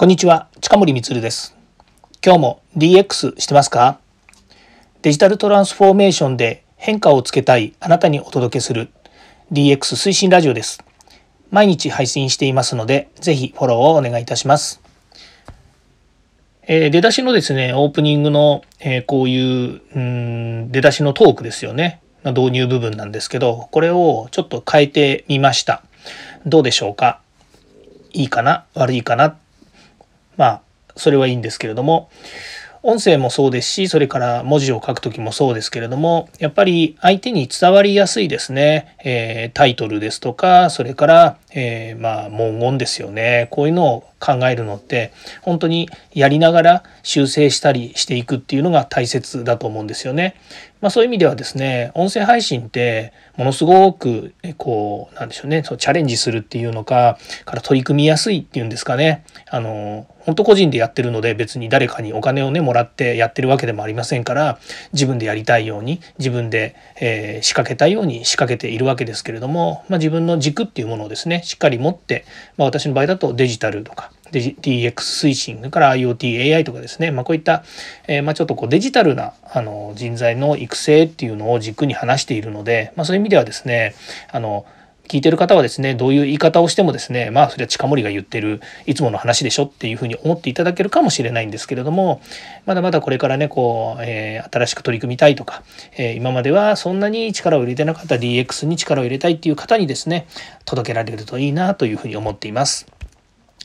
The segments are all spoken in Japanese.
こんにちは、近森光です。今日も DX してますか？デジタルトランスフォーメーションで変化をつけたいあなたにお届けする DX 推進ラジオです。毎日配信していますので、ぜひフォローをお願いいたします。えー、出だしのですね、オープニングの、えー、こういう、うん、出だしのトークですよね。導入部分なんですけど、これをちょっと変えてみました。どうでしょうか？いいかな？悪いかな？まあそれはいいんですけれども音声もそうですしそれから文字を書く時もそうですけれどもやっぱり相手に伝わりやすいですね、えー、タイトルですとかそれから、えー、まあ文言ですよねこういうのを考えるのって本当にやりながら修正したりしていくっていうのが大切だと思うんですよね。まあ、そういう意味ではですね音声配信ってものすごくこうなんでしょうねそうチャレンジするっていうのかから取り組みやすいっていうんですかね。あの本当個人でやってるので別に誰かにお金をねもらってやってるわけでもありませんから自分でやりたいように自分で、えー、仕掛けたいように仕掛けているわけですけれども、まあ、自分の軸っていうものをですねしっかり持って、まあ、私の場合だとデジタルとか DX 推進、それから IoT、AI とかですね、まあ、こういった、えー、まあ、ちょっとこうデジタルなあの人材の育成っていうのを軸に話しているので、まあ、そういう意味ではですね、あの、聞いてる方はですね、どういう言い方をしてもですね、まあそれは近森が言ってるいつもの話でしょっていうふうに思っていただけるかもしれないんですけれども、まだまだこれからね、こう、えー、新しく取り組みたいとか、えー、今まではそんなに力を入れてなかった DX に力を入れたいっていう方にですね、届けられるといいなというふうに思っています。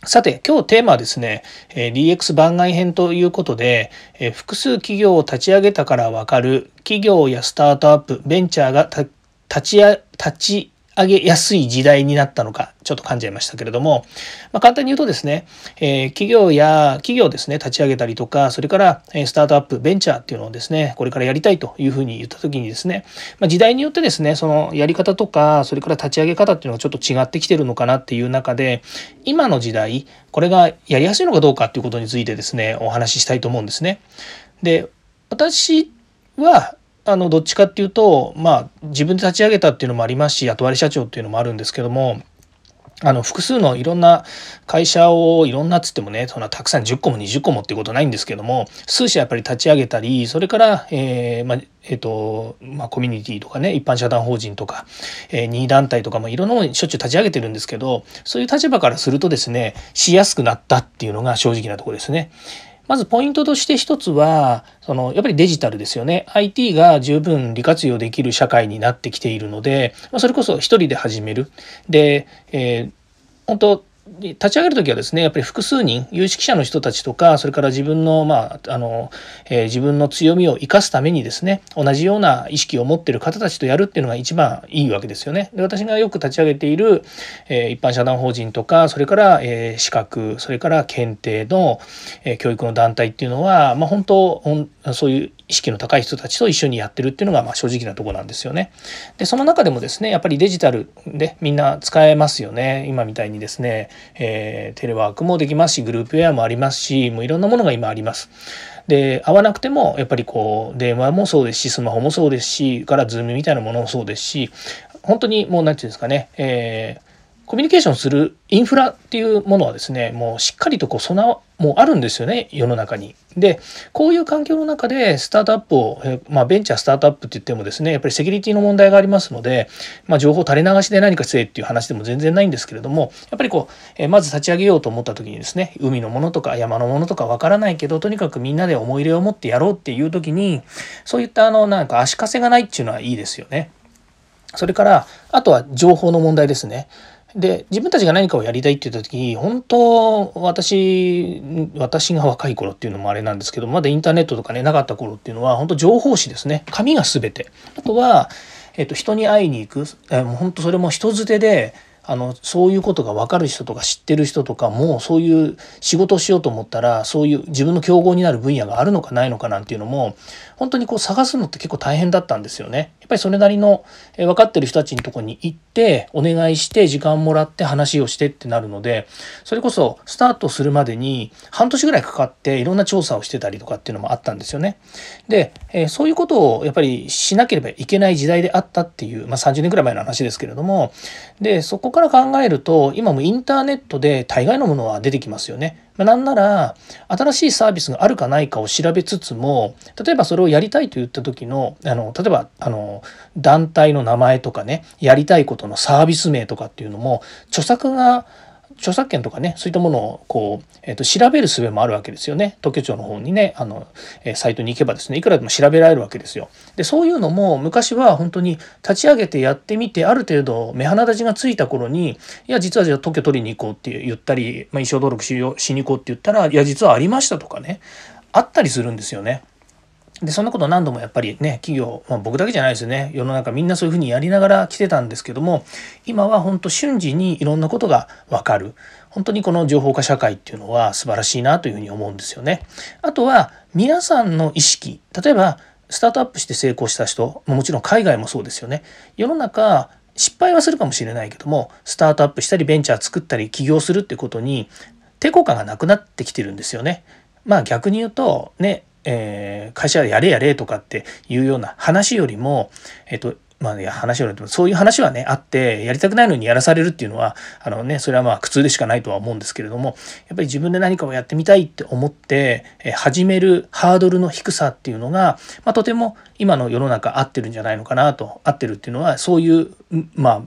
さて、今日テーマはですね、DX 番外編ということで、複数企業を立ち上げたからわかる企業やスタートアップ、ベンチャーが立ち立ち上げやすい時代になったのか、ちょっと感じゃいましたけれども、まあ、簡単に言うとですね、えー、企業や企業ですね、立ち上げたりとか、それから、えスタートアップ、ベンチャーっていうのをですね、これからやりたいというふうに言った時にですね、まあ、時代によってですね、そのやり方とか、それから立ち上げ方っていうのがちょっと違ってきてるのかなっていう中で、今の時代、これがやりやすいのかどうかっていうことについてですね、お話ししたいと思うんですね。で、私は、あのどっちかっていうとまあ自分で立ち上げたっていうのもありますし雇われ社長っていうのもあるんですけどもあの複数のいろんな会社をいろんなっつってもねそんなたくさん10個も20個もっていうことないんですけども数社やっぱり立ち上げたりそれから、えーまあえーとまあ、コミュニティとかね一般社団法人とか、えー、任意団体とかもいろんなものにしょっちゅう立ち上げてるんですけどそういう立場からするとですねしやすくなったっていうのが正直なところですね。まずポイントとして一つは、そのやっぱりデジタルですよね。IT が十分利活用できる社会になってきているので、まあ、それこそ一人で始める。で、えー、本当立ち上げる時はですねやっぱり複数人有識者の人たちとかそれから自分の,、まああのえー、自分の強みを生かすためにですね同じような意識を持っている方たちとやるっていうのが一番いいわけですよね。で私がよく立ち上げている、えー、一般社団法人とかそれから、えー、資格それから検定の、えー、教育の団体っていうのは、まあ、本当そういう意識の高い人たちと一緒にやってるっていうのがまあ正直なとこなんですよね。でその中でもですねやっぱりデジタルでみんな使えますよね今みたいにですね、えー、テレワークもできますしグループウェアもありますしもういろんなものが今あります。で会わなくてもやっぱりこう電話もそうですしスマホもそうですしからズームみたいなものもそうですし本当にもう何て言うんですかね、えーコミュニケーションするインフラっていうものはですねもうしっかりとこう備わもうあるんですよね世の中に。でこういう環境の中でスタートアップを、まあ、ベンチャースタートアップって言ってもですねやっぱりセキュリティの問題がありますので、まあ、情報垂れ流しで何かせえっていう話でも全然ないんですけれどもやっぱりこう、えまず立ち上げようと思った時にですね海のものとか山のものとかわからないけどとにかくみんなで思い入れを持ってやろうっていう時にそういったあのなんか足かせがないっていうのはいいですよね。それからあとは情報の問題ですね。で自分たちが何かをやりたいって言った時に本当私私が若い頃っていうのもあれなんですけどまだインターネットとかねなかった頃っていうのは本当情報誌ですね。紙が全て。あとは、えっと、人に会いに行く、えもう本当それも人づてであのそういうことが分かる人とか知ってる人とかもうそういう仕事をしようと思ったらそういう自分の競合になる分野があるのかないのかなんていうのも本当にこう探すのって結構大変だったんですよね。やっぱりそれなりの分かってる人たちのとこに行ってお願いして時間もらって話をしてってなるのでそれこそスタートするまでに半年ぐらいかかっていろんな調査をしてたりとかっていうのもあったんですよね。で、えそういうことをやっぱりしなければいけない時代であったっていう、まあ、30年くらい前の話ですけれどもでそこから考えると今もインターネットで大概のものは出てきますよね。ま、なんなら新しいサービスがあるかないかを調べつつも例えばそれをやりたいと言った時のあの例えばあの団体の名前とかねやりたいことのサービス名とかっていうのも著作が著作権とかねそういったものをこう、えー、と調べる術もあるわけですよね特許庁の方にねあの、え、サイトに行けばですねいくらでも調べられるわけですよ。でそういうのも昔は本当に立ち上げてやってみてある程度目鼻立ちがついた頃にいや実はじゃあ特許取りに行こうって言ったり、まあ、衣装登録しようしに行こうって言ったらいや実はありましたとかねあったりするんですよね。でそんなこと何度もやっぱりね企業、まあ、僕だけじゃないですよね世の中みんなそういうふうにやりながら来てたんですけども今は本当瞬時にいろんなことが分かる本当にこの情報化社会っていうのは素晴らしいなというふうに思うんですよね。あとは皆さんの意識例えばスタートアップして成功した人もちろん海外もそうですよね。世の中失敗はするかもしれないけどもスタートアップしたりベンチャー作ったり起業するってことに抵抗感がなくなってきてるんですよね。まあ逆に言うとねえー、会社やれやれとかっていうような話よりも、えっと、まあ、ね、話をそういう話はねあってやりたくないのにやらされるっていうのはあのねそれはまあ苦痛でしかないとは思うんですけれどもやっぱり自分で何かをやってみたいって思って始めるハードルの低さっていうのが、まあ、とても今の世の中合ってるんじゃないのかなと合ってるっていうのはそういうまあ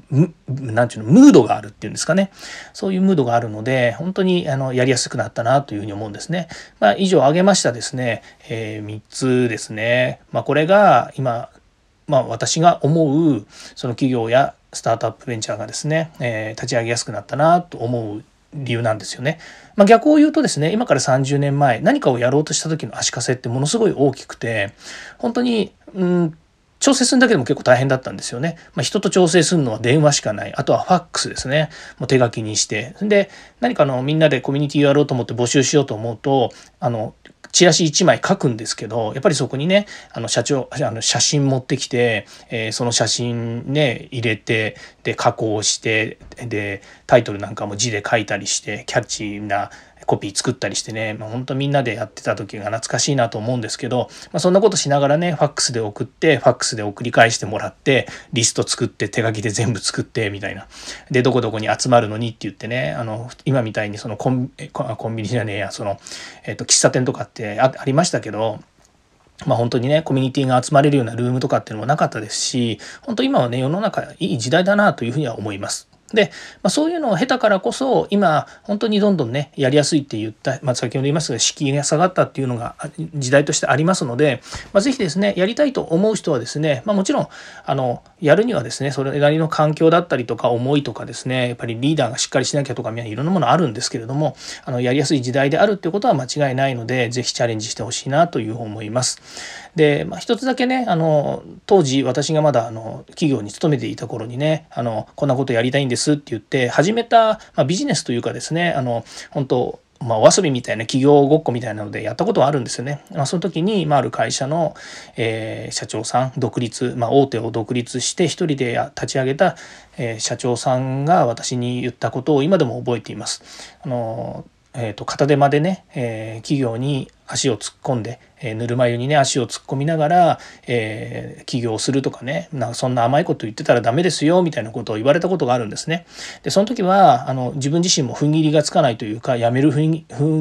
何て言うのムードがあるっていうんですかねそういうムードがあるので本当にあのやりやすくなったなというふうに思うんですね。まあ、以上挙げましたですね、えー、3つですね。まあ、これが今まあ、私が思うその企業やスタートアップベンチャーがですね、えー、立ち上げやすくなったなと思う理由なんですよね。まあ、逆を言うとですね今から30年前何かをやろうとした時の足かせってものすごい大きくて本当にうん調整するだけでも結構大変だったんですよね。まあ、人と調整するのは電話しかない。あとはファックスですね。もう手書きにして。で、何かのみんなでコミュニティをやろうと思って募集しようと思うと、あの、チラシ1枚書くんですけどやっぱりそこにねあの社長あの写真持ってきて、えー、その写真ね入れてで加工してでタイトルなんかも字で書いたりしてキャッチーなコピー作ったりしてね、まあ、本当みんなでやってた時が懐かしいなと思うんですけど、まあ、そんなことしながらねファックスで送ってファックスで送り返してもらってリスト作って手書きで全部作ってみたいなでどこどこに集まるのにって言ってねあの今みたいにそのコンコンビニじゃねえやその、えー、と喫茶店とかってありましたけどまあ本当にねコミュニティが集まれるようなルームとかっていうのもなかったですし本当今はね世の中いい時代だなというふうには思います。で、まあ、そういうのを経たからこそ今本当にどんどんねやりやすいって言った、まあ、先ほど言いましたが敷居が下がったっていうのが時代としてありますので、まあ、ぜひですねやりたいと思う人はですね、まあ、もちろんあのやるにはですねそれなりの環境だったりとか思いとかですねやっぱりリーダーがしっかりしなきゃとかいろんなものあるんですけれどもあのやりやすい時代であるっていうことは間違いないのでぜひチャレンジしてほしいなという思います。で、まあ、一つだけねあの当時私がまだあの企業に勤めていた頃にねあのこんなことやりたいんですすって言って始めた、まあ、ビジネスというかですねあの本当まあ、お遊びみたいな企業ごっこみたいなのでやったことはあるんですよね。まあ、その時に、まあ、ある会社の、えー、社長さん独立、まあ、大手を独立して一人で立ち上げた、えー、社長さんが私に言ったことを今でも覚えています。あのえーと、片手間でね、えー、企業に足を突っ込んで、えー、ぬるま湯にね足を突っ込みながら、えー、起業するとかねなんかそんな甘いこと言ってたらダメですよみたいなことを言われたことがあるんですね。でその時はあの自分自身も踏ん切りがつかないというかやめる踏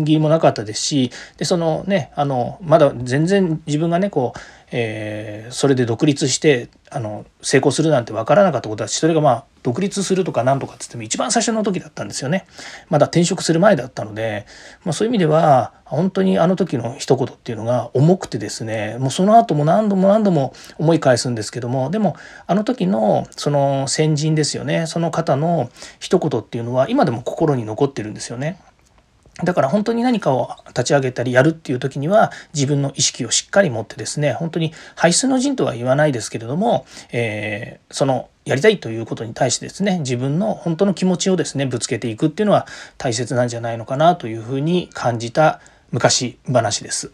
ん切りもなかったですしでそのねあのまだ全然自分がねこうえー、それで独立してあの成功するなんて分からなかったことだしそれがまあ独立するとかなんとかっつっても一番最初の時だったんですよねまだ転職する前だったので、まあ、そういう意味では本当にあの時の一言っていうのが重くてですねもうその後も何度も何度も思い返すんですけどもでもあの時のその先人ですよねその方の一言っていうのは今でも心に残ってるんですよね。だから本当に何かを立ち上げたりやるっていう時には自分の意識をしっかり持ってですね本当に排出の陣とは言わないですけれども、えー、そのやりたいということに対してですね自分の本当の気持ちをですねぶつけていくっていうのは大切なんじゃないのかなというふうに感じた昔話です、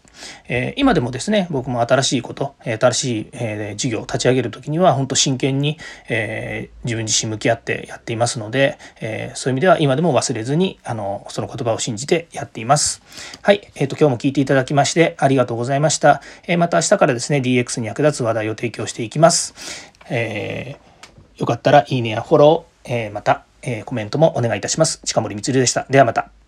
え、今でもですね僕も新しいこと新しい、えー、事業を立ち上げる時には本当真剣に、え、自分自身向き合ってやっていますので、え、そういう意味では今でも忘れずにあのその言葉を信じてやっています。はい、えーと、今日も聞いていただきましてありがとうございました、え、また明日からですね DX に役立つ話題を提供していきます、えー、よかったらいいねやフォロー、え、また、え、コメントもお願いいたします。近森光でした。ではまた。